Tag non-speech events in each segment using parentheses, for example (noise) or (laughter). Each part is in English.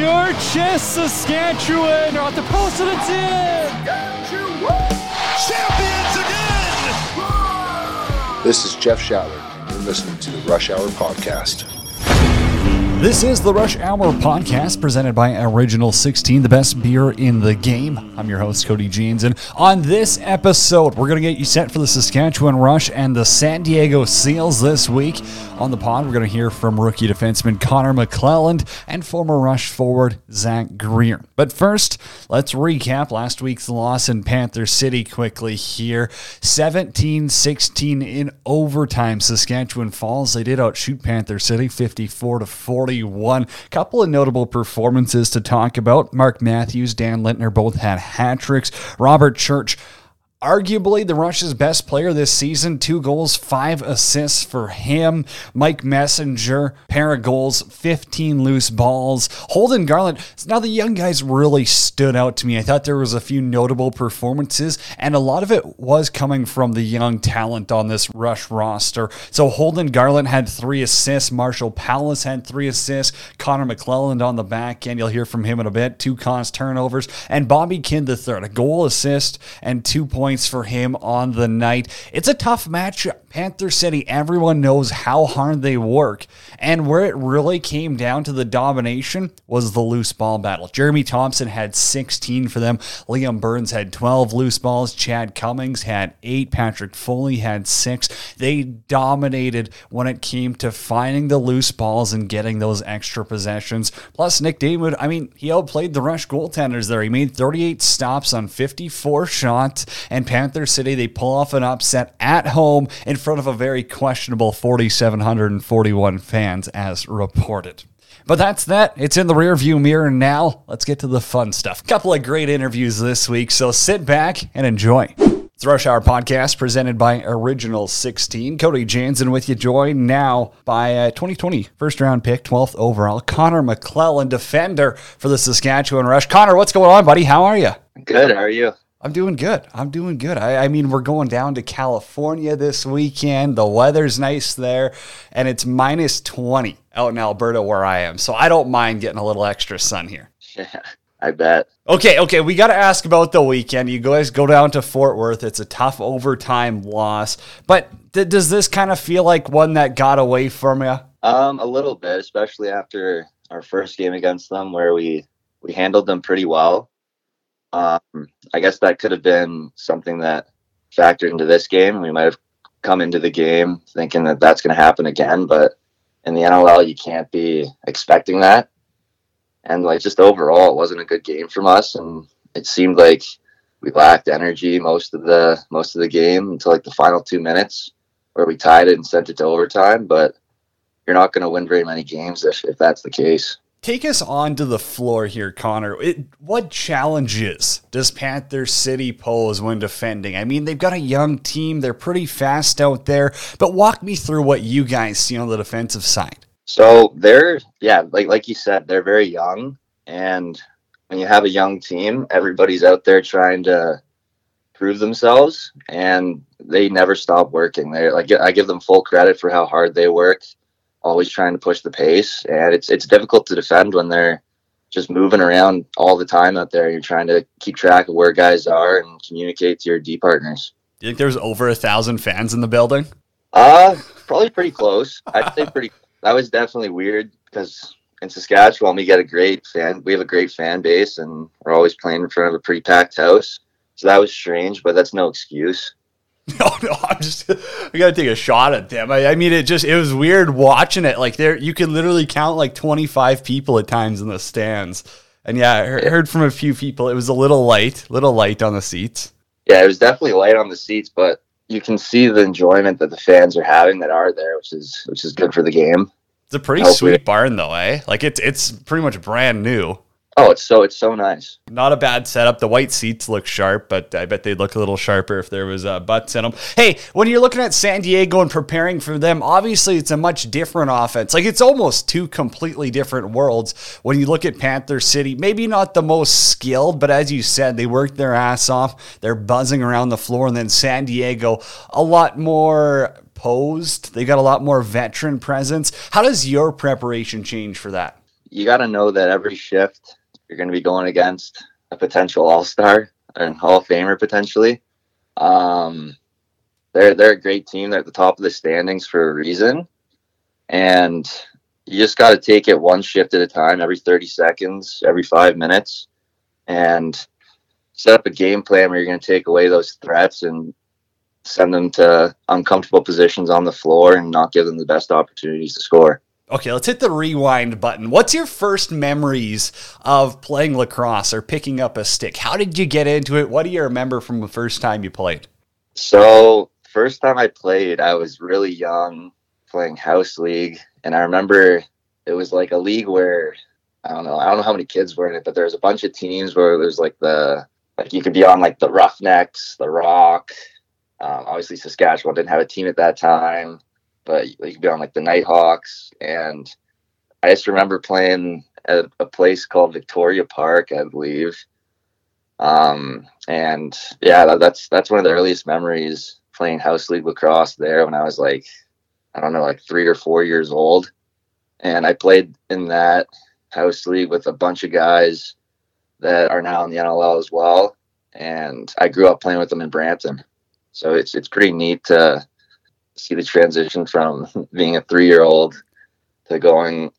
your chest, Saskatchewan. They're off the post and it's in. Champions again! This is Jeff Shatler, and you're listening to the Rush Hour Podcast. This is the Rush Hour podcast presented by Original 16, the best beer in the game. I'm your host, Cody Janzen, and on this episode, we're going to get you set for the Saskatchewan Rush and the San Diego Seals this week. On the pod, we're going to hear from rookie defenseman Connor McClelland and former Rush forward Zack Greer. But first, let's recap last week's loss in Panther City quickly here 17 16 in overtime. Saskatchewan Falls, they did outshoot Panther City 54 to 40. 41. Couple of notable performances to talk about. Mark Matthews, Dan Lintner both had hat tricks. Robert Church arguably the Rush's best player this season. Two goals, five assists for him. Mike Messenger, pair of goals, 15 loose balls. Holden Garland. Now the young guys really stood out to me. I thought there was a few notable performances, and a lot of it was coming from the young talent on this Rush roster. So Holden Garland had three assists. Marshall Powless had three assists. Connor McClelland on the back end. You'll hear from him in a bit. Two cons turnovers. And Bobby Kidd the third, a goal assist and two points points for him on the night. It's a tough matchup. Panther City, everyone knows how hard they work. And where it really came down to the domination was the loose ball battle. Jeremy Thompson had 16 for them. Liam Burns had 12 loose balls. Chad Cummings had eight. Patrick Foley had six. They dominated when it came to finding the loose balls and getting those extra possessions. Plus, Nick Damude, I mean, he outplayed the Rush goaltenders there. He made 38 stops on 54 shots. And Panther City, they pull off an upset at home in front of a very questionable 4,741 fans, as reported. But that's that. It's in the rearview mirror now. Let's get to the fun stuff. Couple of great interviews this week, so sit back and enjoy. It's Rush Hour Podcast presented by Original 16. Cody Janzen with you, joined now by uh, 2020 first round pick, 12th overall, Connor McClelland, defender for the Saskatchewan Rush. Connor, what's going on, buddy? How are you? Good. How are you? I'm doing good. I'm doing good. I, I, mean, we're going down to California this weekend. The weather's nice there, and it's minus 20 out in Alberta where I am. So I don't mind getting a little extra sun here. Yeah, I bet. Okay, okay. We got to ask about the weekend. You guys go down to Fort Worth. It's a tough overtime loss. But th- does this kind of feel like one that got away from you? Um, a little bit, especially after our first game against them where we, we handled them pretty well um, I guess that could have been something that factored into this game. We might have come into the game thinking that that's going to happen again, but in the NLL, you can't be expecting that. And like just overall, it wasn't a good game from us, and it seemed like we lacked energy most of the most of the game until like the final two minutes, where we tied it and sent it to overtime. But you're not going to win very many games if, if that's the case. Take us onto the floor here, Connor. It, what challenges does Panther City pose when defending? I mean, they've got a young team, they're pretty fast out there, but walk me through what you guys see on the defensive side. So they're, yeah, like like you said, they're very young, and when you have a young team, everybody's out there trying to prove themselves, and they never stop working. They like I give them full credit for how hard they work always trying to push the pace, and it's it's difficult to defend when they're just moving around all the time out there. You're trying to keep track of where guys are and communicate to your D partners. Do you think there's over a thousand fans in the building? Uh, probably pretty close. I'd say pretty. (laughs) That was definitely weird because in Saskatchewan we get a great fan. We have a great fan base, and we're always playing in front of a pretty packed house. So that was strange, but that's no excuse. (laughs) No, no, I'm just I gotta take a shot at them. I, I, mean, it just it was weird watching it. Like there, you could literally count like 25 people at times in the stands. And yeah, I heard from a few people it was a little light, little light on the seats. Yeah, it was definitely light on the seats, but you can see the enjoyment that the fans are having that are there, which is which is good for the game. It's a pretty Hopefully. sweet barn though, eh? Like it's it's pretty much brand new. Oh, it's so it's so nice. Not a bad setup. The white seats look sharp, but I bet they'd look a little sharper if there was uh, butts in them. Hey, when you're looking at San Diego and preparing for them, obviously it's a much different offense. Like it's almost two completely different worlds. When you look at Panther City, maybe not the most skilled, but as you said, they work their ass off. They're buzzing around the floor, and then San Diego, a lot more posed. They got a lot more veteran presence. How does your preparation change for that? you got to know that every shift you're going to be going against a potential All Star and Hall of Famer potentially. Um, they're they're a great team. They're at the top of the standings for a reason, and you just got to take it one shift at a time, every 30 seconds, every five minutes, and set up a game plan where you're going to take away those threats and send them to uncomfortable positions on the floor and not give them the best opportunities to score. Okay, let's hit the rewind button. What's your first memories of playing lacrosse or picking up a stick? How did you get into it? What do you remember from the first time you played? So, first time I played, I was really young playing house league. And I remember it was like a league where I don't know, I don't know how many kids were in it, but there was a bunch of teams where there's like the, like you could be on like the Roughnecks, the Rock. Um, obviously, Saskatchewan didn't have a team at that time but you could be on like the Knighthawks. And I just remember playing at a place called Victoria Park, I believe. Um, and yeah, that, that's that's one of the earliest memories playing house league lacrosse there when I was like, I don't know, like three or four years old. And I played in that house league with a bunch of guys that are now in the NLL as well. And I grew up playing with them in Brampton. So it's it's pretty neat to see the transition from (laughs) being a three year old to going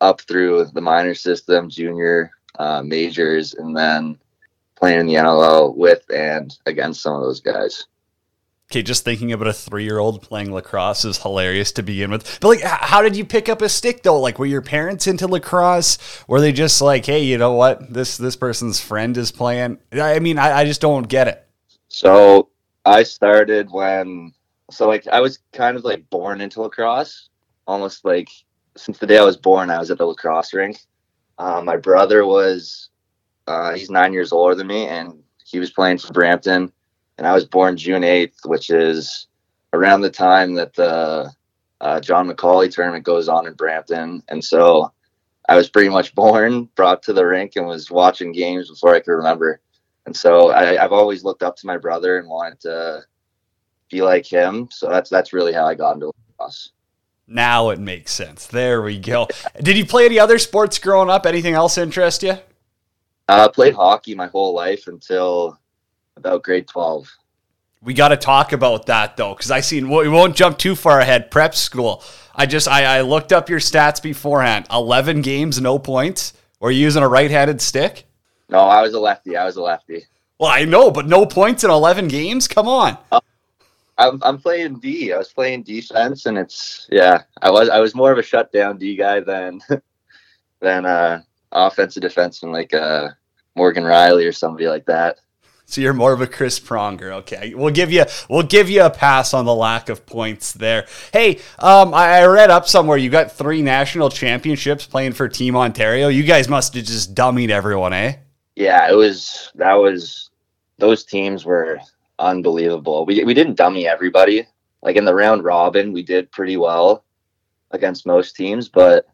up through the minor system, junior, uh, majors, and then playing in the NLL with and against some of those guys. Okay, just thinking about a three-year-old playing lacrosse is hilarious to begin with. But like, how did you pick up a stick though? Like, were your parents into lacrosse? Were they just like, hey, you know what, this this person's friend is playing? I mean, I, I just don't get it. So I started when so like I was kind of like born into lacrosse, almost like since the day I was born, I was at the lacrosse rink. Uh, my brother was, uh, he's nine years older than me, and he was playing for Brampton, and I was born June eighth, which is around the time that the uh, John McCauley tournament goes on in Brampton, and so I was pretty much born, brought to the rink, and was watching games before I could remember. And so I, I've always looked up to my brother and wanted to be like him. So that's that's really how I got into lacrosse. Now it makes sense. There we go. Did you play any other sports growing up? Anything else interest you? I uh, played hockey my whole life until about grade 12. We got to talk about that though, because I seen we won't jump too far ahead. Prep school. I just I, I looked up your stats beforehand. Eleven games, no points. Were you using a right-handed stick? No, I was a lefty. I was a lefty. Well, I know, but no points in eleven games. Come on. Uh, I'm I'm playing D. I was playing defense, and it's yeah. I was I was more of a shutdown D guy than (laughs) than uh offensive defenseman like uh Morgan Rielly or somebody like that. So you're more of a Chris Pronger. Okay, we'll give you we'll give you a pass on the lack of points there. Hey, um, I, I read up somewhere you got three national championships playing for Team Ontario. You guys must have just dummied everyone, eh? Yeah, it was that was those teams were unbelievable. We we didn't dummy everybody. Like in the round robin, we did pretty well against most teams, but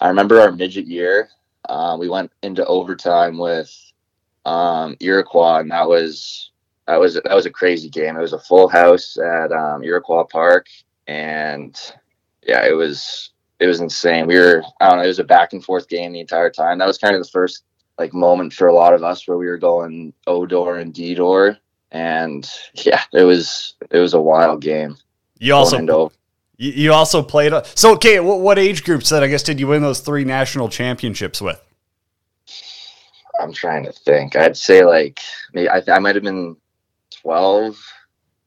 I remember our midget year. Uh, we went into overtime with um, Iroquois, and that was that was that was a crazy game. It was a full house at um, Iroquois Park, and yeah, it was it was insane. We were I don't know, it was a back and forth game the entire time. That was kind of the first like moment for a lot of us where we were going O door and D door and yeah, it was it was a wild game. You also you, also played. So okay, what, what age groups then I guess did you win those three national championships with? I'm trying to think. I'd say like maybe I, I might have been 12.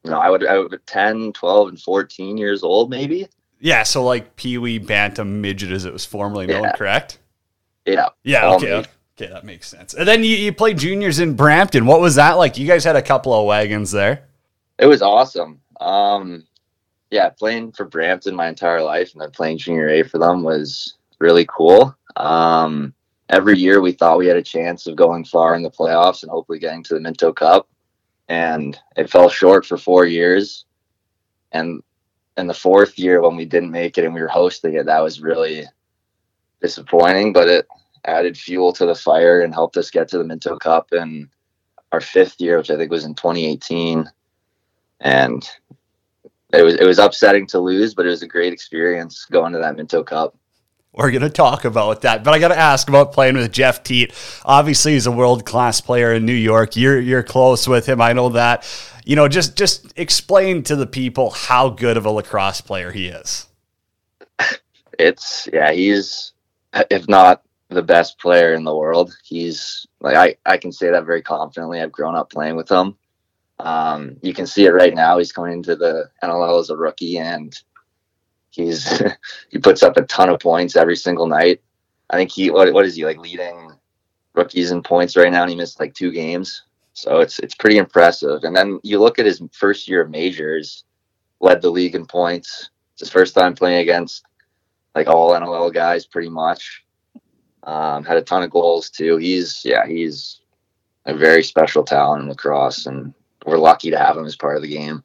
No, I would I would be 10, 12, and 14 years old maybe. Yeah, so like Pee Wee Bantam Midget as it was formerly known, yeah. correct? Yeah. Yeah. Okay. Okay, that makes sense. And then you, you played juniors in Brampton. What was that like? You guys had a couple of wagons there. It was awesome. Um, yeah, playing for Brampton my entire life and then playing junior A for them was really cool. Um, every year we thought we had a chance of going far in the playoffs and hopefully getting to the Minto Cup. And it fell short for four years. And in the fourth year when we didn't make it and we were hosting it, that was really disappointing. But it added fuel to the fire and helped us get to the Minto Cup in our fifth year, which I think was in 2018. And it was it was upsetting to lose, but it was a great experience going to that Minto Cup. We're going to talk about that. But I got to ask about playing with Jeff Teat. Obviously, he's a world class player in New York. You're, you're close with him. I know that. You know, just, just explain to the people how good of a lacrosse player he is. It's, yeah, he's, if not the best player in the world. He's like, I, I can say that very confidently. I've grown up playing with him. Um, you can see it right now. He's coming into the NLL as a rookie and he's (laughs) he puts up a ton of points every single night. I think he what what is he like leading rookies in points right now and he missed like two games. So it's it's pretty impressive. And then you look at his first year of majors, led the league in points. It's his first time playing against like all NLL guys pretty much. Um, had a ton of goals too. He's yeah, he's a very special talent in lacrosse and we're lucky to have him as part of the game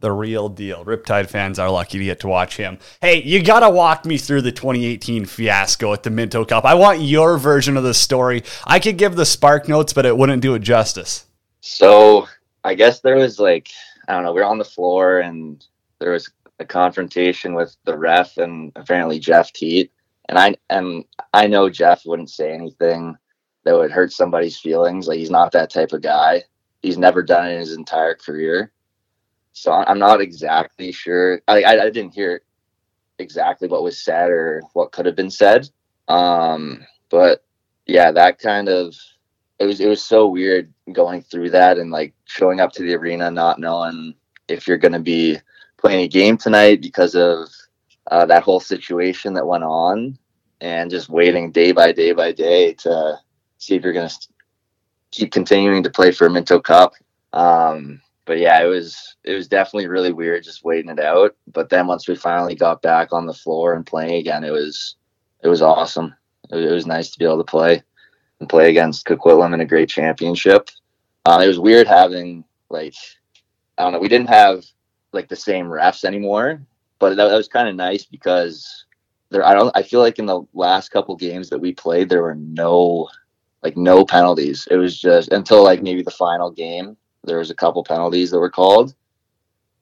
the real deal. Riptide fans are lucky to get to watch him. Hey, you got to walk me through the 2018 fiasco at the Minto Cup. I want your version of the story. I could give the spark notes, but it wouldn't do it justice. So, I guess there was like, I don't know, we were on the floor and there was a confrontation with the ref and apparently Jeff Teat. And I and I know Jeff wouldn't say anything that would hurt somebody's feelings. Like he's not that type of guy. He's never done it in his entire career so I'm not exactly sure. I, I, I didn't hear exactly what was said or what could have been said. Um, but yeah, that kind of it was it was so weird going through that and like showing up to the arena not knowing if you're going to be playing a game tonight because of uh, that whole situation that went on and just waiting day by day by day to see if you're going to keep continuing to play for Minto Cup. Um, but yeah, it was it was definitely really weird just waiting it out. But then once we finally got back on the floor and playing again, it was it was awesome. It, it was nice to be able to play and play against Coquitlam in a great championship. Uh, it was weird having like I don't know, we didn't have like the same refs anymore, but that, that was kind of nice because there I don't I feel like in the last couple games that we played there were no like no penalties. It was just until like maybe the final game there was a couple penalties that were called,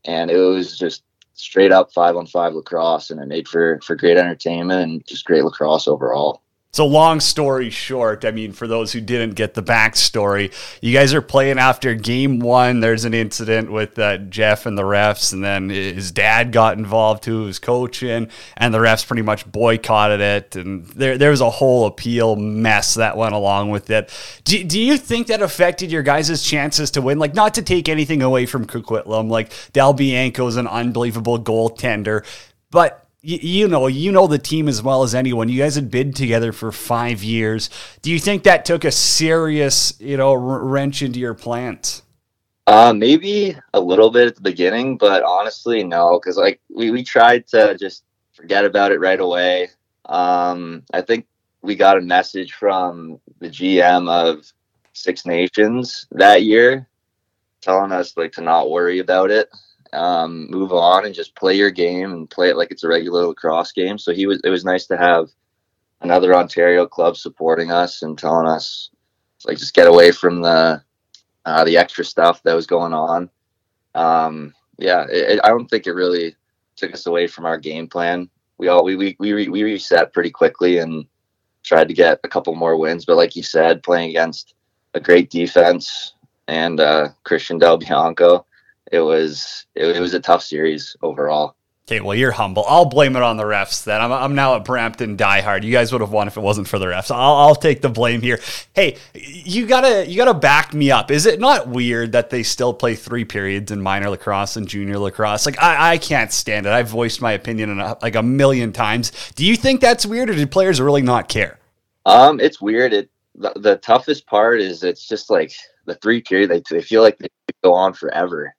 and it was just straight up five on five lacrosse, and it made for for great entertainment and just great lacrosse overall. So, long story short, I mean, for those who didn't get the backstory, you guys are playing after game one. There's an incident with uh, Jeff and the refs, and then his dad got involved too, was coaching, and the refs pretty much boycotted it. And there, there was a whole appeal mess that went along with it. Do, do you think that affected your guys' chances to win? Like, not to take anything away from Coquitlam, like Del is an unbelievable goaltender, but you, know, you know the team as well as anyone. You guys had been together for five years. Do you think that took a serious, you know, wrench into your plans? Uh, maybe a little bit at the beginning, but honestly, no, because like we, we tried to just forget about it right away. Um, I think we got a message from the GM of Six Nations that year telling us like to not worry about it um, move on and just play your game and play it like it's a regular lacrosse game. So he was. It was nice to have another Ontario club supporting us and telling us like just get away from the uh, the extra stuff that was going on. Um, yeah, it, I don't think it really took us away from our game plan. We all we we we, we reset pretty quickly and tried to get a couple more wins. But like you said, playing against a great defense and uh, Christian Del Bianco, it was it, was a tough series overall. Okay, well, you're humble. I'll blame it on the refs then. I'm, I'm now a Brampton diehard. You guys would have won if it wasn't for the refs. I'll, I'll take the blame here. Hey, you gotta you gotta back me up. Is it not weird that they still play three periods in minor lacrosse and junior lacrosse? Like I, I can't stand it. I've voiced my opinion in a, like a million times. Do you think that's weird, or do players really not care? Um, it's weird. It the, the toughest part is it's just like the three period. They they feel like they go on forever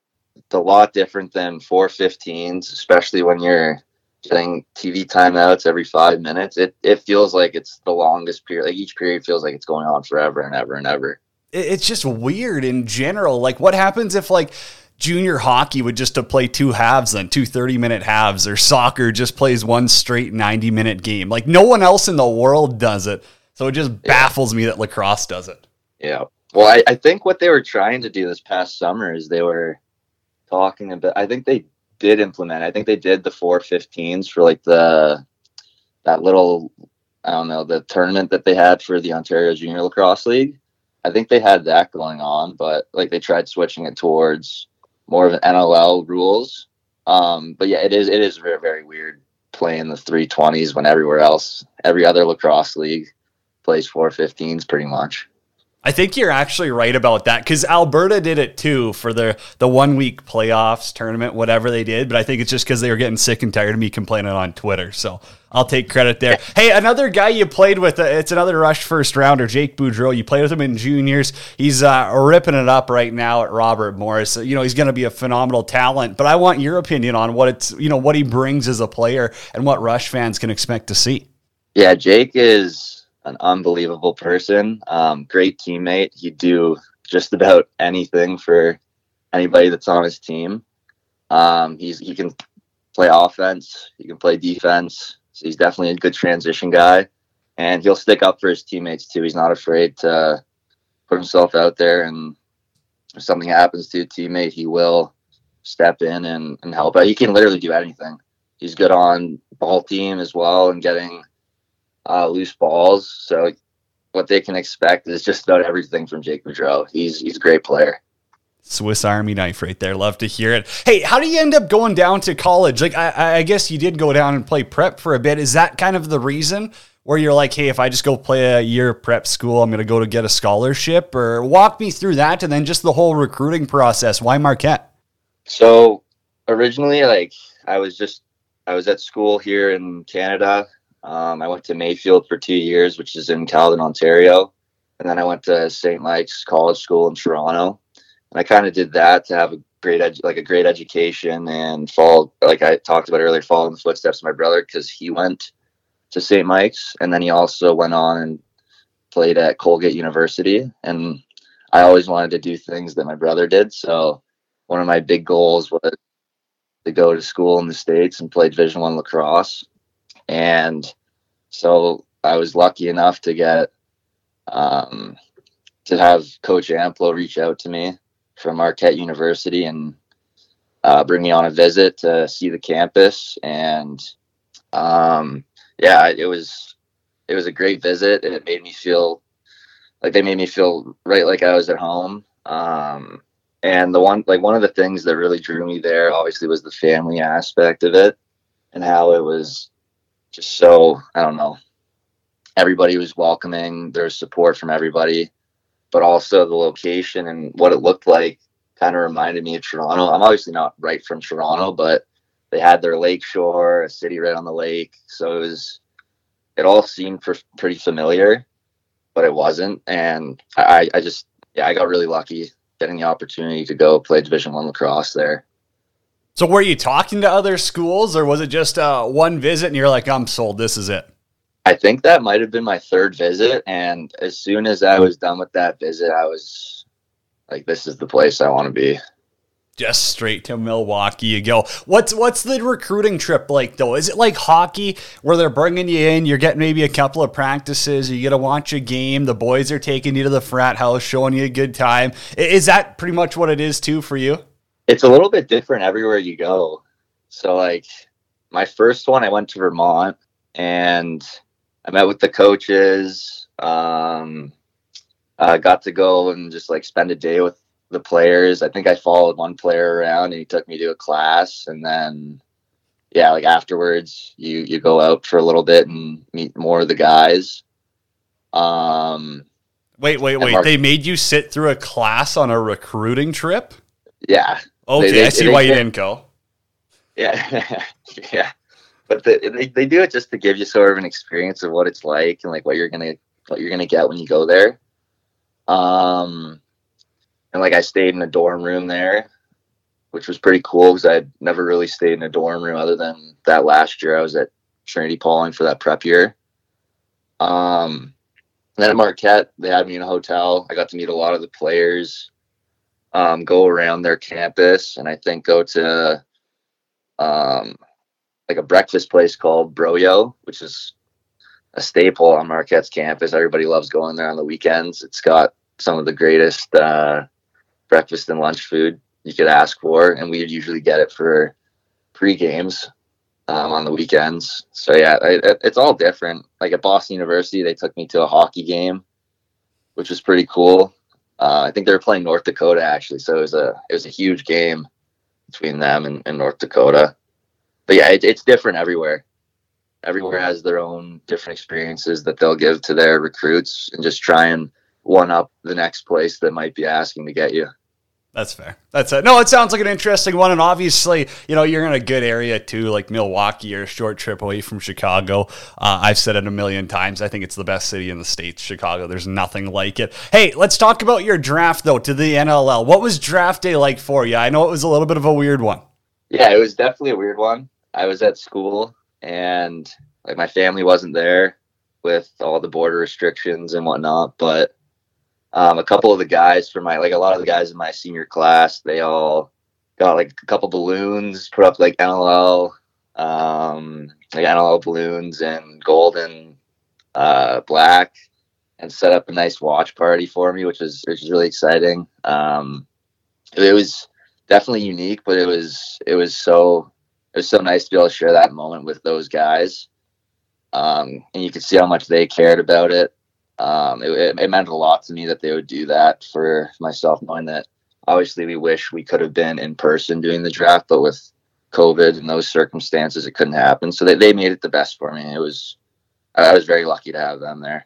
it's a lot different than 415s, especially when you're getting TV timeouts every five minutes. It it feels like it's the longest period. Like each period feels like it's going on forever and ever and ever. It's just weird in general. Like what happens if like junior hockey would just to play two halves then two 30 minute halves or soccer just plays one straight 90 minute game like no one else in the world does it so it just baffles yeah. me that lacrosse does it yeah well I, I think what they were trying to do this past summer is they were talking about. I think they did implement. I think they did the 415s for like the that little I don't know the tournament that they had for the Ontario Junior Lacrosse League. I think they had that going on, but like they tried switching it towards more of an NLL rules. Um, but yeah, it is it is very very weird playing the 320s when everywhere else, every other lacrosse league plays 415s pretty much. I think you're actually right about that because Alberta did it too for the the one week playoffs tournament, whatever they did. But I think it's just because they were getting sick and tired of me complaining on Twitter. So I'll take credit there. Hey, another guy you played with, uh, it's another Rush first rounder, Jake Boudreau. You played with him in juniors. He's uh, ripping it up right now at Robert Morris. You know he's going to be a phenomenal talent. But I want your opinion on what it's you know what he brings as a player and what Rush fans can expect to see. Yeah, Jake is an unbelievable person, um, great teammate. He'd do just about anything for anybody that's on his team. Um, he's he can play offense, he can play defense. So he's definitely a good transition guy, and he'll stick up for his teammates too. He's not afraid to put himself out there, and if something happens to a teammate, he will step in and, and help out. He can literally do anything. He's good on ball team as well and getting uh, loose balls. So what they can expect is just about everything from Jake Boudreau. He's he's a great player. Swiss Army knife right there. Love to hear it. Hey, how do you end up going down to college? Like, I, I guess you did go down and play prep for a bit. Is that kind of the reason where you're like, hey, if I just go play a year prep school, I'm going to go to get a scholarship? Or walk me through that and then just the whole recruiting process. Why Marquette? So originally, like, I was just, I was at school here in Canada um, I went to Mayfield for two years, which is in Caledon, Ontario, and then I went to St. Mike's College School in Toronto. And I kind of did that to have a great, edu- like a great education and fall, like I talked about earlier, fall in the footsteps of my brother because he went to St. Mike's, and then he also went on and played at Colgate University. And I always wanted to do things that my brother did, so one of my big goals was to go to school in the states and play Division One lacrosse and so I was lucky enough to get um, to have Coach Amplo reach out to me from Marquette University and uh, bring me on a visit to see the campus. And um, yeah, it was it was a great visit. and It made me feel like they made me feel right like I was at home. Um, and the one like one of the things that really drew me there obviously was the family aspect of it and how it was just so I don't know. Everybody was welcoming. There's support from everybody, but also the location and what it looked like kind of reminded me of Toronto. I'm obviously not right from Toronto, but they had their lake shore, a city right on the lake, so it was. It all seemed for, pretty familiar, but it wasn't, and I, I just yeah, I got really lucky getting the opportunity to go play Division One lacrosse there. So were you talking to other schools or was it just uh, one visit and you're like, I'm sold, this is it? I think that might have been my third visit. And as soon as I was done with that visit, I was like, this is the place I want to be. Just straight to Milwaukee you go. What's what's the recruiting trip like though? Is it like hockey where they're bringing you in, you're getting maybe a couple of practices, you get to watch a game, the boys are taking you to the frat house, showing you a good time. Is that pretty much what it is too for you? It's a little bit different everywhere you go. So like my first one, I went to Vermont and I met with the coaches. Um, I got to go and just like spend a day with the players. I think I followed one player around and he took me to a class and then yeah, like afterwards you you go out for a little bit and meet more of the guys. Um Wait, wait, wait. Mark- they made you sit through a class on a recruiting trip? Yeah. Okay, they, they, I see why you didn't go. Yeah, (laughs) yeah, but the, they they do it just to give you sort of an experience of what it's like and like what you're gonna what you're gonna get when you go there. Um, and like I stayed in a dorm room there, which was pretty cool because I'd never really stayed in a dorm room other than that last year I was at Trinity Pawling for that prep year. Um, then at Marquette, they had me in a hotel. I got to meet a lot of the players um, go around their campus and I think go to um, like a breakfast place called Broyo, which is a staple on Marquette's campus. Everybody loves going there on the weekends. It's got some of the greatest uh, breakfast and lunch food you could ask for, and we usually get it for pre games. um, on the weekends. So yeah, it, it's all different. Like at Boston University, they took me to a hockey game, which was pretty cool. Uh, I think they were playing North Dakota actually, so it was a it was a huge game between them and, and North Dakota. But yeah, it, it's different everywhere. Everywhere has their own different experiences that they'll give to their recruits, and just try and one up the next place that might be asking to get you. That's fair. That's it. No, it sounds like an interesting one, and obviously, you know, you're in a good area too, like Milwaukee. You're a short trip away from Chicago. Uh, I've said it a million times. I think it's the best city in the states, Chicago. There's nothing like it. Hey, let's talk about your draft though to the NLL. What was draft day like for you? I know it was a little bit of a weird one. Yeah, it was definitely a weird one. I was at school, and like my family wasn't there with all the border restrictions and whatnot, but um, a couple of the guys from my like a lot of the guys in my senior class, they all got like a couple balloons, put up like NLL, um, like NLL balloons and golden, uh, black, and set up a nice watch party for me, which was which was really exciting. Um, it was definitely unique, but it was it was so it was so nice to be able to share that moment with those guys. Um, and you could see how much they cared about it um, it, it, meant a lot to me that they would do that for myself, knowing that obviously we wish we could have been in person doing the draft, but with COVID and those circumstances, it couldn't happen. So they, they made it the best for me. It was, I was very lucky to have them there.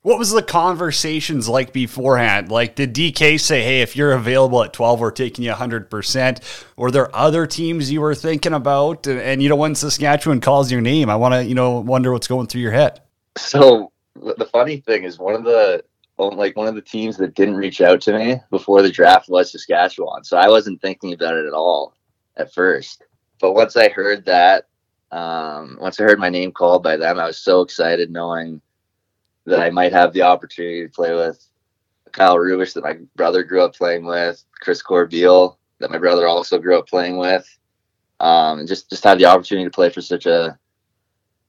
What was the conversations like beforehand? Like, did DK say, "Hey, if you're available at 12, we're taking you 100 percent"? Were there other teams you were thinking about? And, and you know, when Saskatchewan calls your name, I want to, you know, wonder what's going through your head. So the funny thing is one of the like one of the teams that didn't reach out to me before the draft was Saskatchewan. So I wasn't thinking about it at all at first. But once I heard that, um, once I heard my name called by them, I was so excited knowing that I might have the opportunity to play with Kyle Rubisch that my brother grew up playing with, Chris Corbeil that my brother also grew up playing with. Um, and just just have the opportunity to play for such a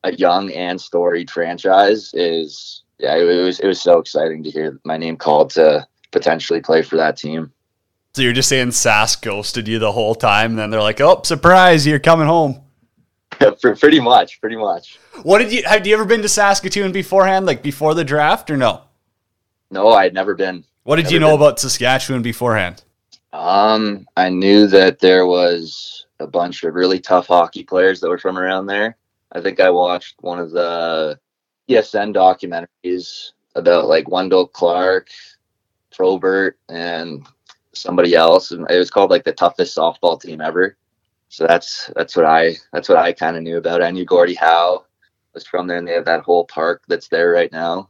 a young and storied franchise is yeah, it, was it was so exciting to hear my name called to potentially play for that team. So you're just saying Sask ghosted you the whole time, and then they're like, "Oh, surprise! You're coming home." pretty much, pretty much. What did you have? You ever been to Saskatoon beforehand, like before the draft, or no? No, I had never been. What did never you know been. about Saskatchewan beforehand? Um, I knew that there was a bunch of really tough hockey players that were from around there. I think I watched one of the TSN documentaries about like Wendell Clark, Probert, and somebody else, and it was called like the toughest softball team ever. So that's that's what I that's what I kind of knew about. I knew Gordie Howe was from there, and they have that whole park that's there right now.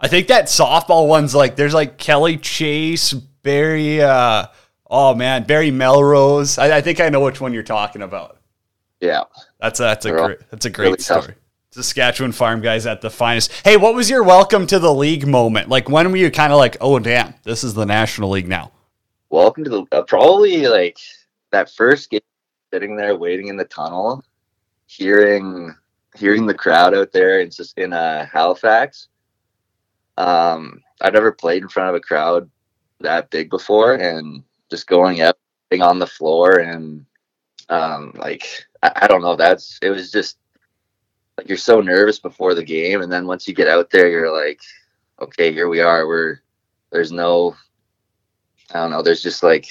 I think that softball one's like there's like Kelly Chase, Barry. Uh, oh man, Barry Melrose. I, I think I know which one you're talking about. Yeah, that's a, that's a great that's a great really story. Tough. Saskatchewan farm guys at the finest. Hey, what was your welcome to the league moment? Like when were you kind of like, oh damn, this is the National League now? Welcome to the uh, probably like that first game, sitting there waiting in the tunnel, hearing hearing the crowd out there. It's just in uh, Halifax. Um, I've never played in front of a crowd that big before, and just going up, being on the floor, and um, like I, don't know. That's it was just like you're so nervous before the game, and then once you get out there, you're like, okay, here we are. We're there's no, I don't know. There's just like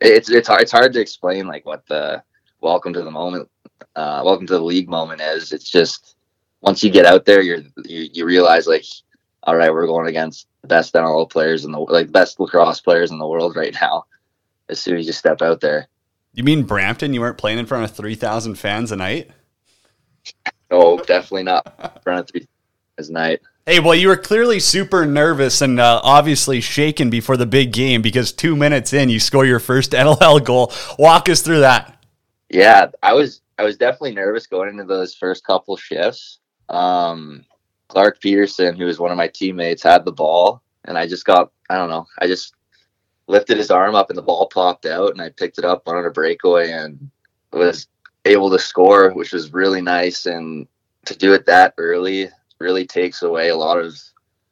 it's it's hard it's hard to explain like what the welcome to the moment, uh, welcome to the league moment is. It's just once you get out there, you're you, you realize like, all right, we're going against the best NLL players in the like best lacrosse players in the world right now. As soon as you step out there. You mean Brampton? You weren't playing in front of three thousand fans a night? Oh, definitely not in front of three as night. Hey, well, you were clearly super nervous and uh, obviously shaken before the big game because two minutes in, you score your first (laughs) NLL goal. Walk us through that. Yeah, I was I was definitely nervous going into those first couple shifts. Um, Clarke Petterson, who was one of my teammates, had the ball, and I just got I don't know, I just lifted his arm up and the ball popped out and I picked it up on a breakaway and was able to score, which was really nice. And to do it that early really takes away a lot of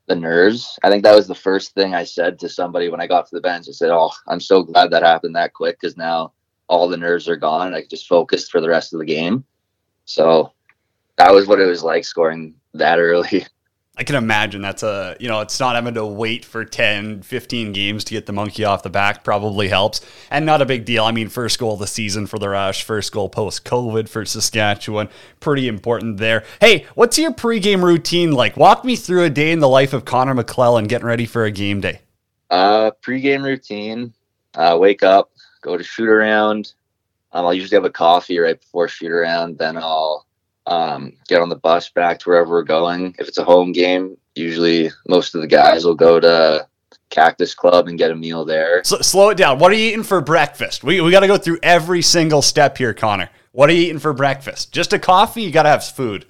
the nerves. I think that was the first thing I said to somebody when I got to the bench. I said, Oh, I'm so glad that happened that quick because now all the nerves are gone. I just focused for the rest of the game. So that was what it was like scoring that early. (laughs) I can imagine that's a, you know, it's not having to wait for 10, 15 games to get the monkey off the back probably helps. And not a big deal. I mean, first goal of the season for the Rush, first goal post COVID for Saskatchewan. Pretty important there. Hey, what's your pregame routine like? Walk me through a day in the life of Connor McClelland getting ready for a game day. Uh, pregame routine uh, wake up, go to shoot around. Um, I'll usually have a coffee right before shoot around. Then I'll um, get on the bus back to wherever we're going. If it's a home game, usually most of the guys will go to Cactus Club and get a meal there. So, slow it down. What are you eating for breakfast? We, we got to go through every single step here, Connor. What are you eating for breakfast? Just a coffee? You got to have food.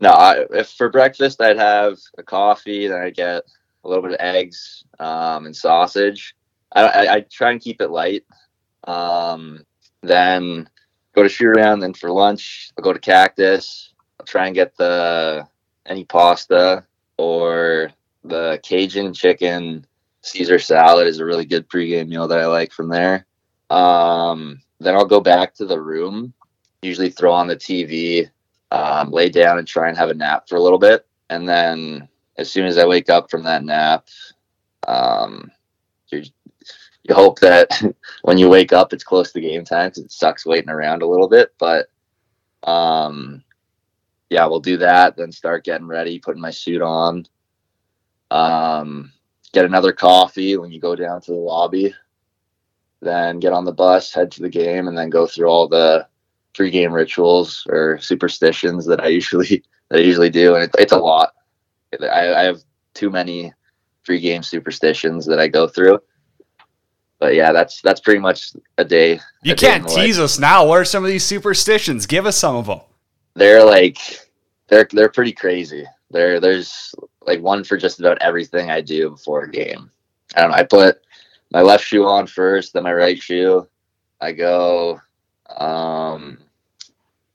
No, I, if for breakfast I'd have a coffee, then I'd get a little bit of eggs um, and sausage. I, I, I, try and keep it light. Um, then go to around. Then for lunch, I'll go to Cactus. I'll try and get the any pasta or the Cajun chicken Caesar salad is a really good pregame meal that I like from there. Um, then I'll go back to the room, usually throw on the TV, um, lay down and try and have a nap for a little bit. And then as soon as I wake up from that nap, um, you hope that (laughs) when you wake up, it's close to game time because it sucks waiting around a little bit. But um, yeah, we'll do that. Then start getting ready, putting my suit on. Um, get another coffee when you go down to the lobby. Then get on the bus, head to the game, and then go through all the pre-game rituals or superstitions that I usually (laughs) that I usually do, and it, it's a lot. I, I have too many pre-game superstitions that I go through but yeah, that's that's pretty much a day. You a can't day tease us now. What are some of these superstitions? Give us some of them. They're like they're they're pretty crazy. There there's like one for just about everything I do before a game. I don't know. I put my left shoe on first, then my right shoe. I go um,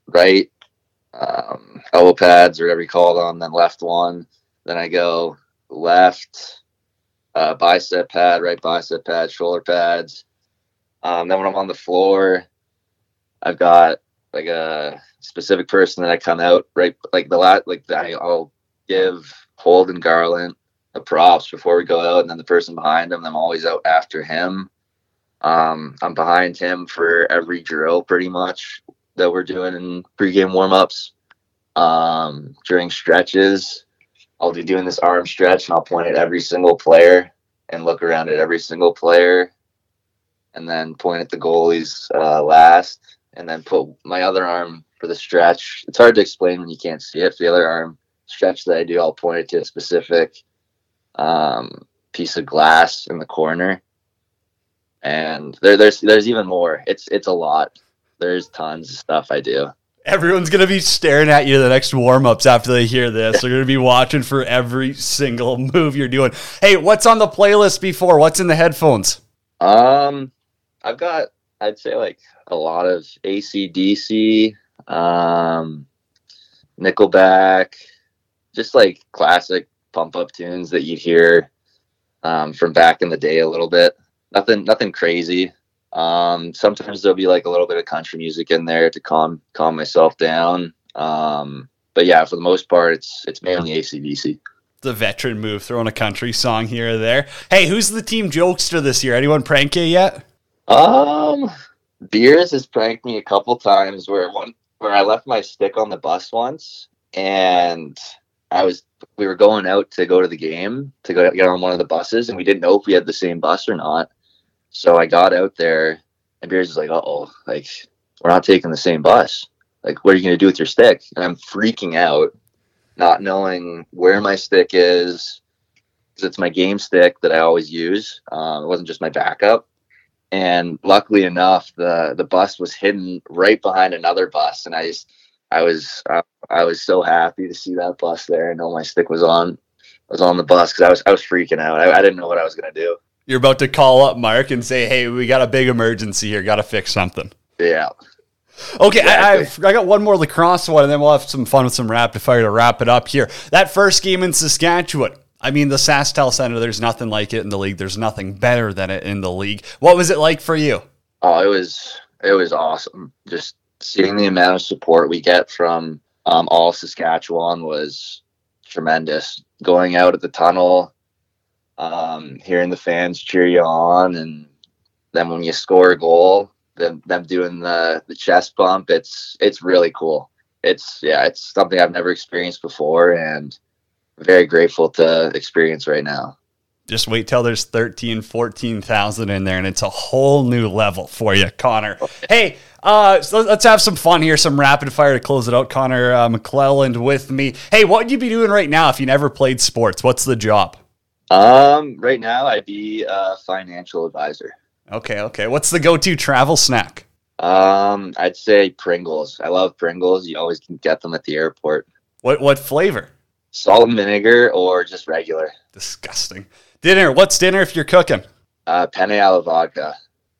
right um, elbow pads or whatever you call them, then left one. Then I go left uh, bicep pad, right bicep pad, shoulder pads. Um, then when I'm on the floor, I've got like a specific person that I come out right, like the last, like I, I'll give Holden Garland the props before we go out, and then the person behind him, I'm always out after him. Um, I'm behind him for every drill, pretty much that we're doing in pregame warmups. Um, during stretches, I'll be doing this arm stretch and I'll point at every single player and look around at every single player and then point at the goalies uh, last and then put my other arm for the stretch. It's hard to explain when you can't see it. The other arm stretch that I do, I'll point it to a specific um, piece of glass in the corner. And there, there's there's even more. It's it's a lot. There's tons of stuff I do. Everyone's to be staring at you the next warm ups after they hear this. They're to be watching for every single move you're doing. Hey, what's on the playlist before? What's in the headphones? Um, I've got, I'd say, like a lot of ACDC, um, Nickelback, just like classic pump up tunes that you'd hear um, from back in the day a little bit. Nothing, nothing crazy. Um, sometimes there'll be like a little bit of country music in there to calm calm myself down. Um, but yeah, for the most part, it's it's mainly ACDC. The veteran move, throwing a country song here or there. Hey, who's the team jokester this year? Anyone prank you yet? Um, Beers has pranked me a couple times where one where I left my stick on the bus once, and I was we were going out to go to the game to go get on one of the buses, and we didn't know if we had the same bus or not. So I got out there, and Beers was like, "Uh oh, like we're not taking the same bus. Like, what are you gonna do with your stick?" And I'm freaking out, not knowing where my stick is, because it's my game stick that I always use. Um, it wasn't just my backup. And luckily enough, the the bus was hidden right behind another bus, and I just I was uh, I was so happy to see that bus there. and know my stick was on was on the bus because I was I was freaking out. I, I didn't know what I was gonna do you're about to call up Mark and say, "Hey, we got a big emergency here. Got to fix something." Yeah. Okay, exactly. I, I, got one more lacrosse one, and then we'll have some fun with some rapid fire to wrap it up here. That first game in Saskatchewan. I mean, the SaskTel Center. There's nothing like it in the league. There's nothing better than it in the league. What was it like for you? Oh, it was it was awesome. Just seeing the amount of support we get from um, all Saskatchewan was tremendous. Going out at the tunnel, um, hearing the fans cheer you on, and then when you score a goal, them, them doing the, the chest bump, it's it's really cool. It's yeah, it's something I've never experienced before, and very grateful to experience right now. Just wait till there's 13 14,000 in there and it's a whole new level for you Connor. Hey uh, so let's have some fun here some rapid fire to close it out. Connor uh, McClelland with me. Hey what would you be doing right now if you never played sports? What's the job um right now I'd be a financial advisor okay okay what's the go-to travel snack um I'd say Pringles I love Pringles you always can get them at the airport what what flavor salt and vinegar or just regular disgusting Dinner. What's dinner if you're cooking? Uh, penne alla vodka.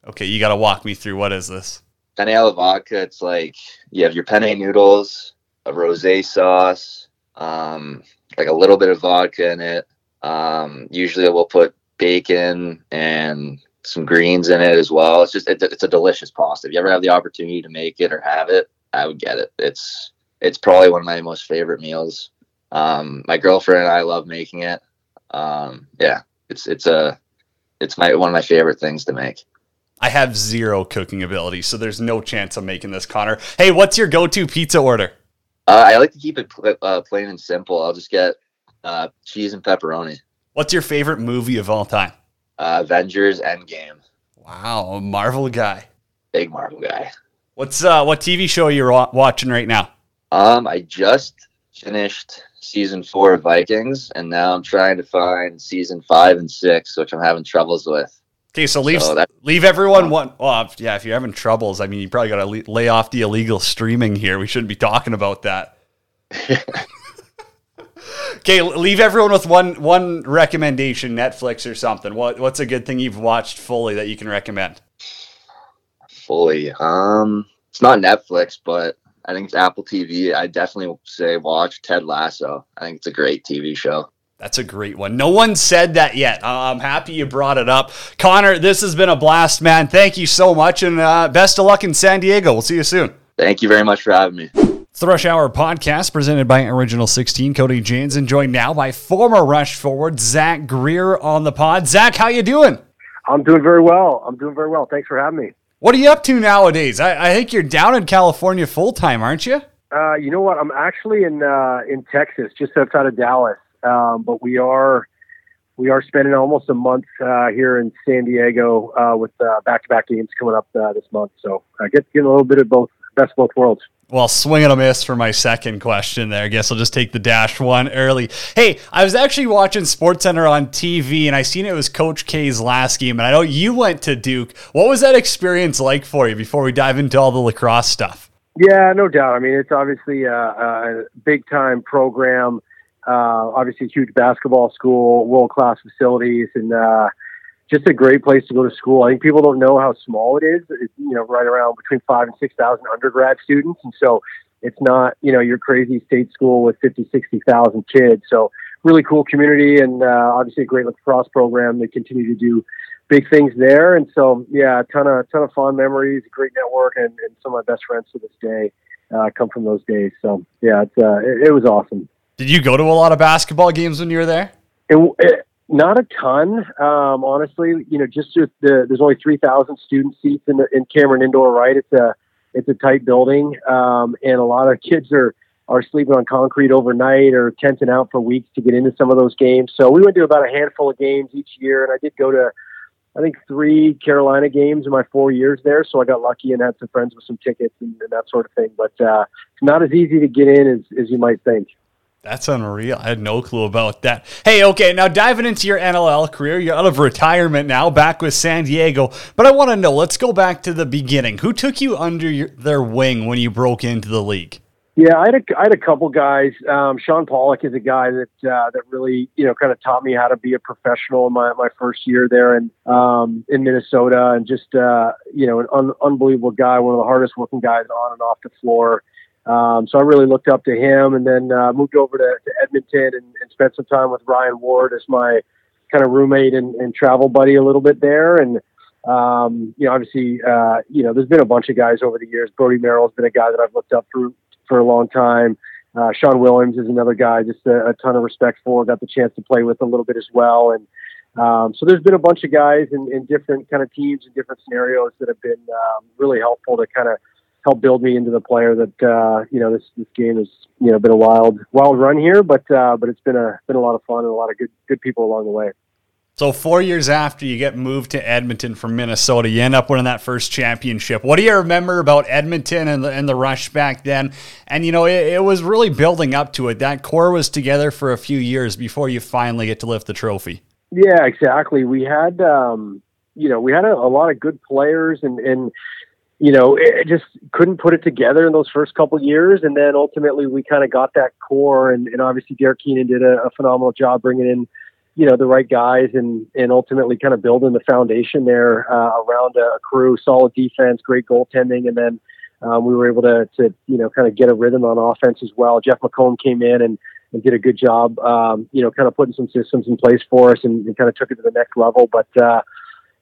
Okay, you got to walk me through. What is this? Penne alla vodka. It's like you have your penne noodles, a rosé sauce, um, like a little bit of vodka in it. Um, usually, we'll put bacon and some greens in it as well. It's just it's, it's a delicious pasta. If you ever have the opportunity to make it or have it, I would get it. It's it's probably one of my most favorite meals. Um, my girlfriend and I love making it. Um, yeah, it's it's a it's my one of my favorite things to make. I have zero cooking ability, so there's no chance I'm making this, Connor. Hey, what's your go-to pizza order? Uh, I like to keep it uh, plain and simple. I'll just get uh, cheese and pepperoni. What's your favorite movie of all time? Uh, Avengers Endgame. Wow, a Marvel guy. Big Marvel guy. What's uh, what TV show you're watching right now? Um, I just finished season four of Vikings, and now I'm trying to find season five and six, which I'm having troubles with. Okay, so leave so leave everyone one. Well, yeah, if you're having troubles, I mean, you probably got to lay off the illegal streaming here. We shouldn't be talking about that. (laughs) okay, leave everyone with one one recommendation, Netflix or something. What what's a good thing you've watched fully that you can recommend? Fully, um, it's not Netflix, but I think it's Apple TV. I definitely say watch Ted Lasso. I think it's a great TV show. That's a great one. No one said that yet. I'm happy you brought it up. Connor, this has been a blast, man. Thank you so much, and uh, best of luck in San Diego. We'll see you soon. Thank you very much for having me. It's the Rush Hour podcast presented by Original 16. Cody Janzen and joined now by former Rush forward Zack Greer on the pod. Zack, how you doing? I'm doing very well. I'm doing very well. Thanks for having me. What are you up to nowadays? I, I think you're down in California full time, aren't you? Uh, you know what? I'm actually in uh, in Texas, just outside of Dallas. Um, but we are we are spending almost a month uh, here in San Diego uh, with back to back games coming up uh, this month. So I get getting a little bit of both best of both worlds. Well, swing and a miss for my second question there. I guess I'll just take the dash one early. Hey, I was actually watching SportsCenter on TV and I seen it was Coach K's last game. And I know you went to Duke. What was that experience like for you before we dive into all the lacrosse stuff? Yeah, no doubt. I mean, it's obviously a, a big time program. Uh, obviously, a huge basketball school, world class facilities, and uh, just a great place to go to school. I think people don't know how small it is. It's, you know, right around between five and 6,000 undergrad students. And so it's not, you know, your crazy state school with 50, 60,000 kids. So really cool community and uh, obviously a great lacrosse program. They continue to do big things there. And so, yeah, a ton of, ton of fun memories, great network, and, and some of my best friends to this day uh, come from those days. So, yeah, it's, uh, it, it was awesome. Did you go to a lot of basketball games when you were there? It, it, not a ton, um, honestly. You know, just the there's only three thousand student seats in the in Cameron Indoor, right? It's a it's a tight building, um, and a lot of kids are are sleeping on concrete overnight or tenting out for weeks to get into some of those games. So we went to about a handful of games each year, and I did go to I think three Carolina games in my four years there. So I got lucky and had some friends with some tickets and, and that sort of thing. But uh, it's not as easy to get in as, as you might think. That's unreal. I had no clue about that. Hey, okay, now diving into your NLL career, you're out of retirement now, back with San Diego. But I want to know, let's go back to the beginning. Who took you under your, their wing when you broke into the league? Yeah, I had a, I had a couple guys. Um, Sean Pollock is a guy that uh, that really you know kind of taught me how to be a professional in my, my first year there in um, in Minnesota, and just uh, you know an un- unbelievable guy, one of the hardest working guys on and off the floor. Um, so I really looked up to him, and then uh, moved over to, to Edmonton and, and, spent some time with Ryan Ward as my kind of roommate and, and, travel buddy a little bit there. And um, you know, obviously, uh, you know, there's been a bunch of guys over the years. Brodie Merrill's been a guy that I've looked up for for a long time. Uh, Shawn Williams is another guy, just a, a, ton of respect for. Got the chance to play with a little bit as well, and um, so there's been a bunch of guys in, in different kind of teams and different scenarios that have been um, really helpful to kind of help build me into the player that uh, you know this this game has you know been a wild wild run here, but uh, but it's been a been a lot of fun and a lot of good good people along the way. So four years after you get moved to Edmonton from Minnesota, you end up winning that first championship. What do you remember about Edmonton and the, and the rush back then? And you know, it, it was really building up to it. That core was together for a few years before you finally get to lift the trophy. Yeah, exactly. We had, um, you know, we had a, a lot of good players, and and you know, it just couldn't put it together in those first couple years. And then ultimately, we kind of got that core, and, and obviously, Derek Keenan did a, a phenomenal job bringing in you know the right guys and and ultimately kind of building the foundation there uh, around a, crew, solid defense, great goaltending, and then um, we were able to to you know kind of get a rhythm on offense as well. Jeff McComb came in and, and did a good job, um, you know, kind of putting some systems in place for us and, and kind of took it to the next level. But uh,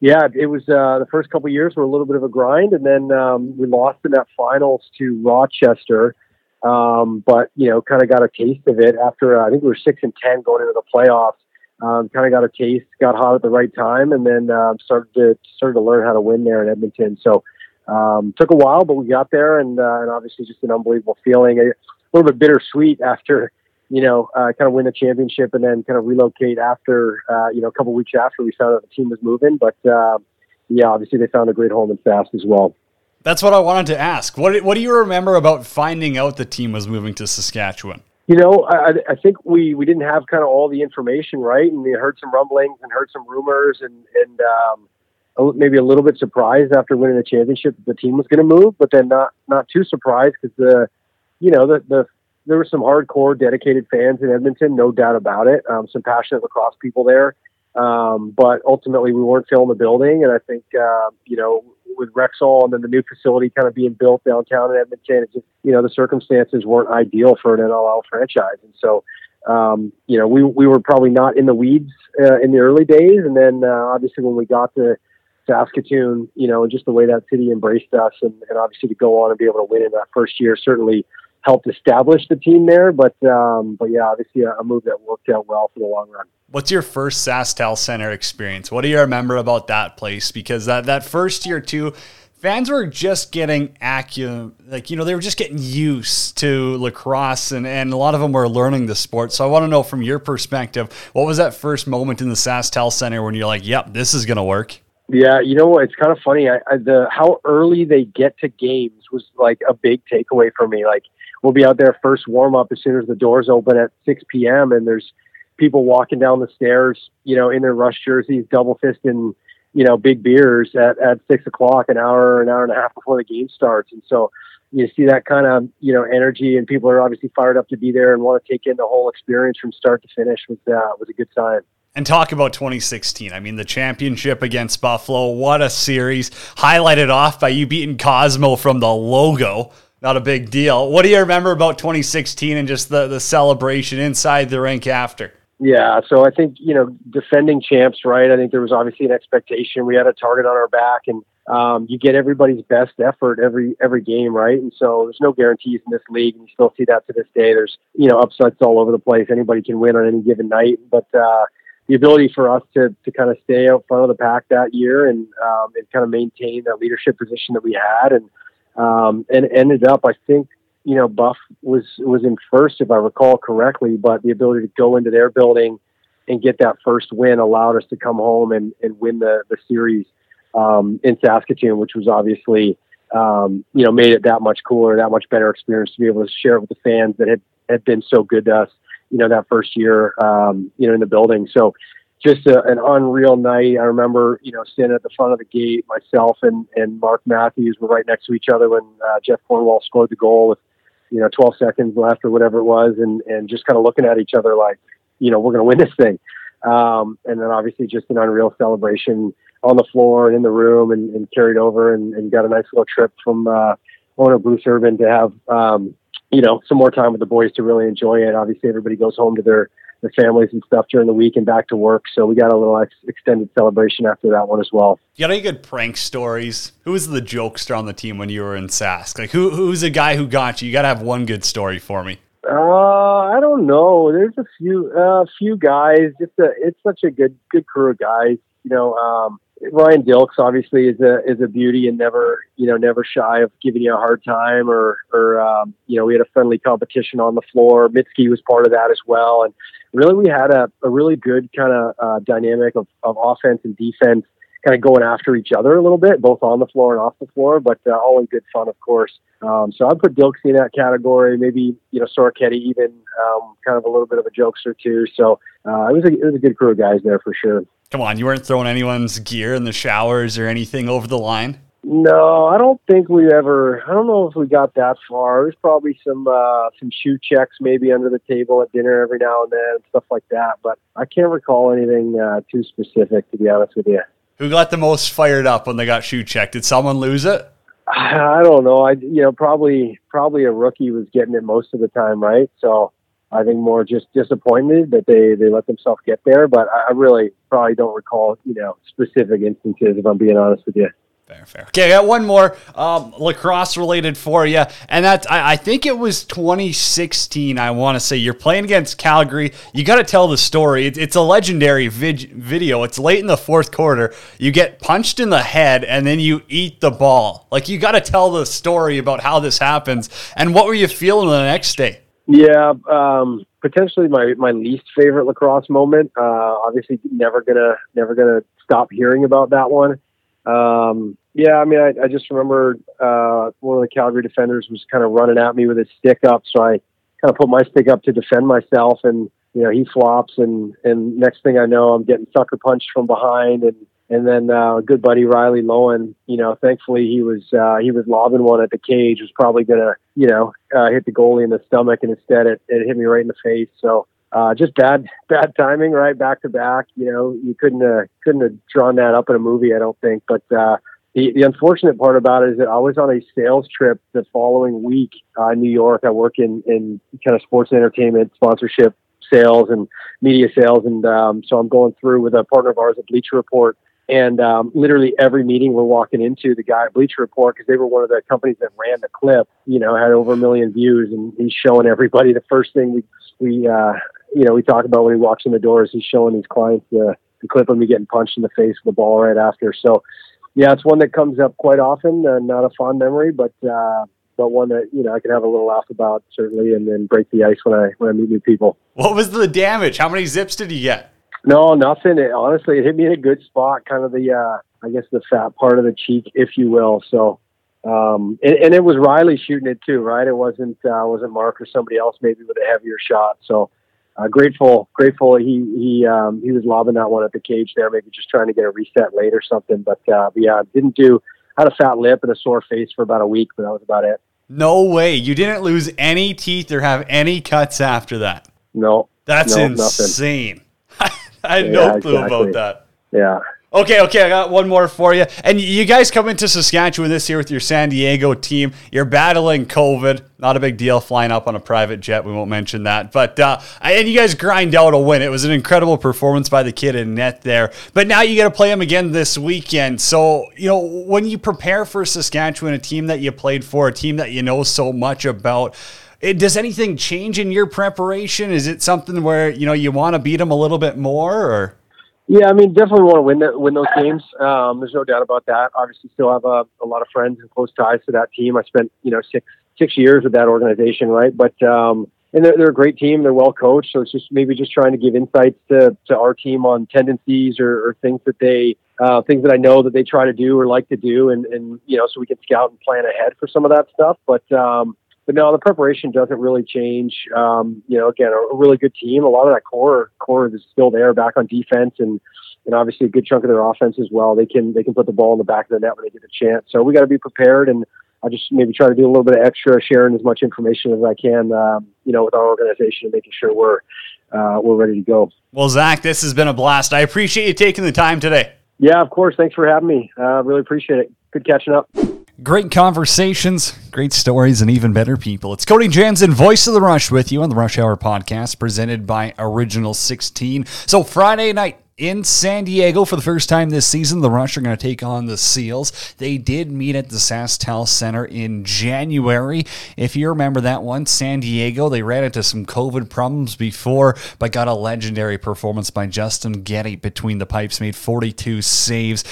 yeah, it was uh, the first couple years were a little bit of a grind, and then um, we lost in that finals to Rochester. Um, but you know, kind of got a taste of it after uh, I think we were six and ten going into the playoffs um, kind of got a taste, got hot at the right time, and then uh, started to started to learn how to win there in Edmonton. So um, took a while, but we got there, and, uh, and obviously just an unbelievable feeling. A little bit bittersweet after you know uh, kind of win the championship and then kind of relocate after uh, you know a couple weeks after we found out the team was moving. But uh, yeah, obviously they found a great home in Sask as well. That's what I wanted to ask. What what do you remember about finding out the team was moving to Saskatchewan? you know, I, I think we, we didn't have kind of all the information right, and we heard some rumblings and heard some rumors, and and um, maybe a little bit surprised after winning the championship that the team was going to move, but then not not too surprised because the, you know, the the there were some hardcore dedicated fans in Edmonton, no doubt about it. Um, some passionate lacrosse people there, um, but ultimately we weren't filling the building, and I think uh, you know with Rexall and then the new facility kind of being built downtown in Edmonton, it just you know the circumstances weren't ideal for an NLL franchise, and so um, you know we we were probably not in the weeds uh, in the early days, and then uh, obviously when we got to Saskatoon, you know, and just the way that city embraced us, and, and obviously to go on and be able to win in that first year certainly helped establish the team there. But um, but yeah, obviously a, a move that worked out well for the long run. What's your first SaskTel Center experience? What do you remember about that place? Because that, that first year too, fans were just getting accurate, like you know they were just getting used to lacrosse, and and a lot of them were learning the sport. So I want to know from your perspective, what was that first moment in the SaskTel Center when you're like, "Yep, this is gonna work." Yeah, you know what? It's kind of funny. I, I, the how early they get to games was like a big takeaway for me. Like we'll be out there first warm up as soon as the doors open at 6 p.m. and there's people walking down the stairs, you know, in their rush jerseys, double fisting, you know, big beers at, at six o'clock, an hour, an hour and a half before the game starts. And so you see that kind of, you know, energy and people are obviously fired up to be there and want to take in the whole experience from start to finish was, uh, was a good sign. And talk about 2016. I mean, the championship against Buffalo. What a series. Highlighted off by you beating Cosmo from the logo. Not a big deal. What do you remember about 2016 and just the, the celebration inside the rink after? Yeah, so I think you know defending champs, right? I think there was obviously an expectation. We had a target on our back, and um, you get everybody's best effort every every game, right? And so there's no guarantees in this league, and you still see that to this day. There's you know upsets all over the place. Anybody can win on any given night, but uh, the ability for us to to kind of stay out front of the pack that year and um, and kind of maintain that leadership position that we had, and um, and ended up, I think, you know, Buff was was in first, if I recall correctly. But the ability to go into their building and get that first win allowed us to come home and, and win the the series um, in Saskatoon, which was obviously um, you know made it that much cooler, that much better experience to be able to share it with the fans that had had been so good to us, you know, that first year, um, you know, in the building. So just a, an unreal night. I remember, you know, standing at the front of the gate, myself and, and Mark Matthews were right next to each other when uh, Jeff Cornwall scored the goal with you know, 12 seconds left or whatever it was, and, and just kind of looking at each other like, you know, we're going to win this thing. Um, and then obviously just an unreal celebration on the floor and in the room and, and carried over and, and, got a nice little trip from uh, owner Bruce Urban to have, um, you know, some more time with the boys to really enjoy it. Obviously, everybody goes home to their their families and stuff during the week and back to work. So we got a little ex- extended celebration after that one as well. You got any good prank stories? Who was the jokester on the team when you were in Sask? Like who who's the guy who got you? You got to have one good story for me. Uh, I don't know. There's a few, a uh, few guys. It's a, it's such a good, good crew of guys. You know, um, Ryan Dilks obviously is a is a beauty and never you know never shy of giving you a hard time or or um, you know we had a friendly competition on the floor. Mydske was part of that as well, and really we had a, a really good kind of uh, dynamic of, of offense and defense kind of going after each other a little bit, both on the floor and off the floor, but uh, all in good fun, of course. Um, so I'd put Dilks in that category. Maybe you know Soroketti even um, kind of a little bit of a jokester too. So uh, it was a it was a good crew of guys there for sure. Come on, you weren't throwing anyone's gear in the showers or anything over the line. No, I don't think we ever. I don't know if we got that far. There's probably some uh, some shoe checks maybe under the table at dinner every now and then, stuff like that. But I can't recall anything uh, too specific, to be honest with you. Who got the most fired up when they got shoe checked? Did someone lose it? (sighs) I don't know. I you know probably probably a rookie was getting it most of the time, right? So I think more just disappointed that they they let themselves get there. But I really probably don't recall you know specific instances if I'm being honest with you. Fair, fair. Okay, I got one more um, lacrosse related for you, and that's I, I think it was 2016. I want to say you're playing against Calgary. You got to tell the story. It, it's a legendary vid- video. It's late in the fourth quarter. You get punched in the head, and then you eat the ball. Like you got to tell the story about how this happens, and what were you feeling the next day? Yeah, um, potentially my my least favorite lacrosse moment. Uh, obviously, never gonna never gonna stop hearing about that one. Um, yeah, I mean, I, I just remember uh, one of the Calgary defenders was kind of running at me with his stick up, so I kind of put my stick up to defend myself, and you know he flops, and and next thing I know, I'm getting sucker punched from behind, and and then uh, good buddy Riley Loewen, you know, thankfully he was uh, he was lobbing one at the cage, was probably gonna you know uh, hit the goalie in the stomach, and instead it, it hit me right in the face. So uh, just bad (laughs) bad timing, right back to back. You know, you couldn't uh, couldn't have drawn that up in a movie, I don't think. But uh, the the unfortunate part about it is that I was on a sales trip the following week uh, in New York. I work in in kind of sports and entertainment sponsorship sales and media sales, and um, so I'm going through with a partner of ours at Bleacher Report. And um, literally every meeting we're walking into, the guy at Bleacher Report, because they were one of the companies that ran the clip, you know, had over a million views, and he's showing everybody the first thing we we uh, you know, we talk about when he walks in the doors, he's showing these clients the, the clip of me getting punched in the face with the ball right after. So, yeah, it's one that comes up quite often. Uh, not a fond memory, but uh, but one that you know I can have a little laugh about certainly, and then break the ice when I when I meet new people. What was the damage? How many zips did you get? No, nothing. It, honestly, it hit me in a good spot, kind of the uh, I guess the fat part of the cheek, if you will. So, um, and, and, it was Riley shooting it too, right? It wasn't uh, wasn't Mark or somebody else maybe with a heavier shot. So uh, grateful, grateful he he um, he was lobbing that one at the cage there, maybe just trying to get a reset late or something. But, uh, but yeah, didn't do. Had a fat lip and a sore face for about a week, but that was about it. No way, you didn't lose any teeth or have any cuts after that. No, that's no, insane. I had yeah, no clue exactly. about that. Yeah, Okay, okay, I got one more for you. And you guys come into Saskatchewan this year with your San Diego team. You're battling COVID. Not a big deal flying up on a private jet. We won't mention that. But, uh, and you guys grind out a win. It was an incredible performance by the kid in net there. But now you got to play him again this weekend. So, you know, when you prepare for Saskatchewan, a team that you played for, a team that you know so much about, it, does anything change in your preparation? Is it something where, you know, you want to beat them a little bit more or? Yeah, I mean, definitely want to win that, win those games. Um, there's no doubt about that. Obviously, still have a, a lot of friends and close ties to that team. I spent you know six six years with that organization, right? But um, and they're, they're a great team. They're well coached, so it's just maybe just trying to give insights to, to our team on tendencies or, or things that they uh, things that I know that they try to do or like to do, and and you know, so we can scout and plan ahead for some of that stuff. But um, but no, the preparation doesn't really change. Um, you know, again, a, a, really good team. A lot of that core core is still there, back on defense, and and obviously a good chunk of their offense as well. They can they can put the ball in the back of the net when they get a chance. So we got to be prepared, and I just maybe try to do a little bit of extra, sharing as much information as I can, um, you know, with our organization and making sure we're uh, we're ready to go. Well, Zack, this has been a blast. I appreciate you taking the time today. Yeah, of course. Thanks for having me. Uh, really appreciate it. Good catching up. Great conversations, great stories, and even better people. It's Cody Janzen, voice of the Rush, with you on the Rush Hour podcast presented by Original 16. So, Friday night, in San Diego for the first time this season. The Rush are going to take on the Seals. They did meet at the SaskTel Center in January. If you remember that one, San Diego, they ran into some COVID problems before, but got a legendary performance by Justin Geddie between the pipes, made 42 saves.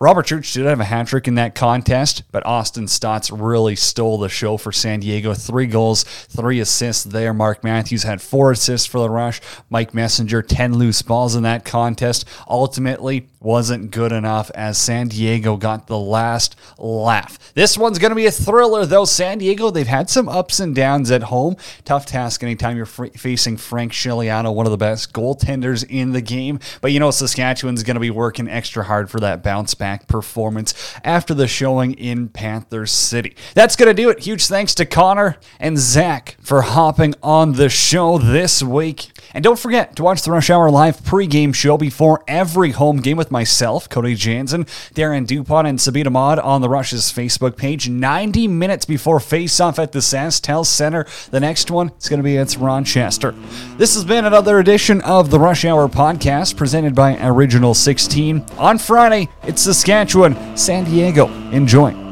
Robert Church did have a hat trick in that contest, but Austin Staats really stole the show for San Diego. Three goals, three assists there. Mark Matthews had four assists for the Rush. Mike Messenger, 10 loose balls in that contest. Ultimately, wasn't good enough as San Diego got the last laugh. This one's going to be a thriller, though. San Diego, they've had some ups and downs at home. Tough task anytime you're facing Frank Scigliano, one of the best goaltenders in the game. But you know, Saskatchewan's going to be working extra hard for that bounce back performance after the showing in Panther City. That's going to do it. Huge thanks to Connor and Zack for hopping on the show this week. And don't forget to watch the Rush Hour Live pregame show before every home game with myself, Cody Janzen, Darren Dupont, and Sabina Mod on the Rush's Facebook page 90 minutes before face-off at the SaskTel Center. The next one is going to be against Rochester. This has been another edition of the Rush Hour podcast presented by Original 16. On Friday, it's Saskatchewan, San Diego. Enjoy.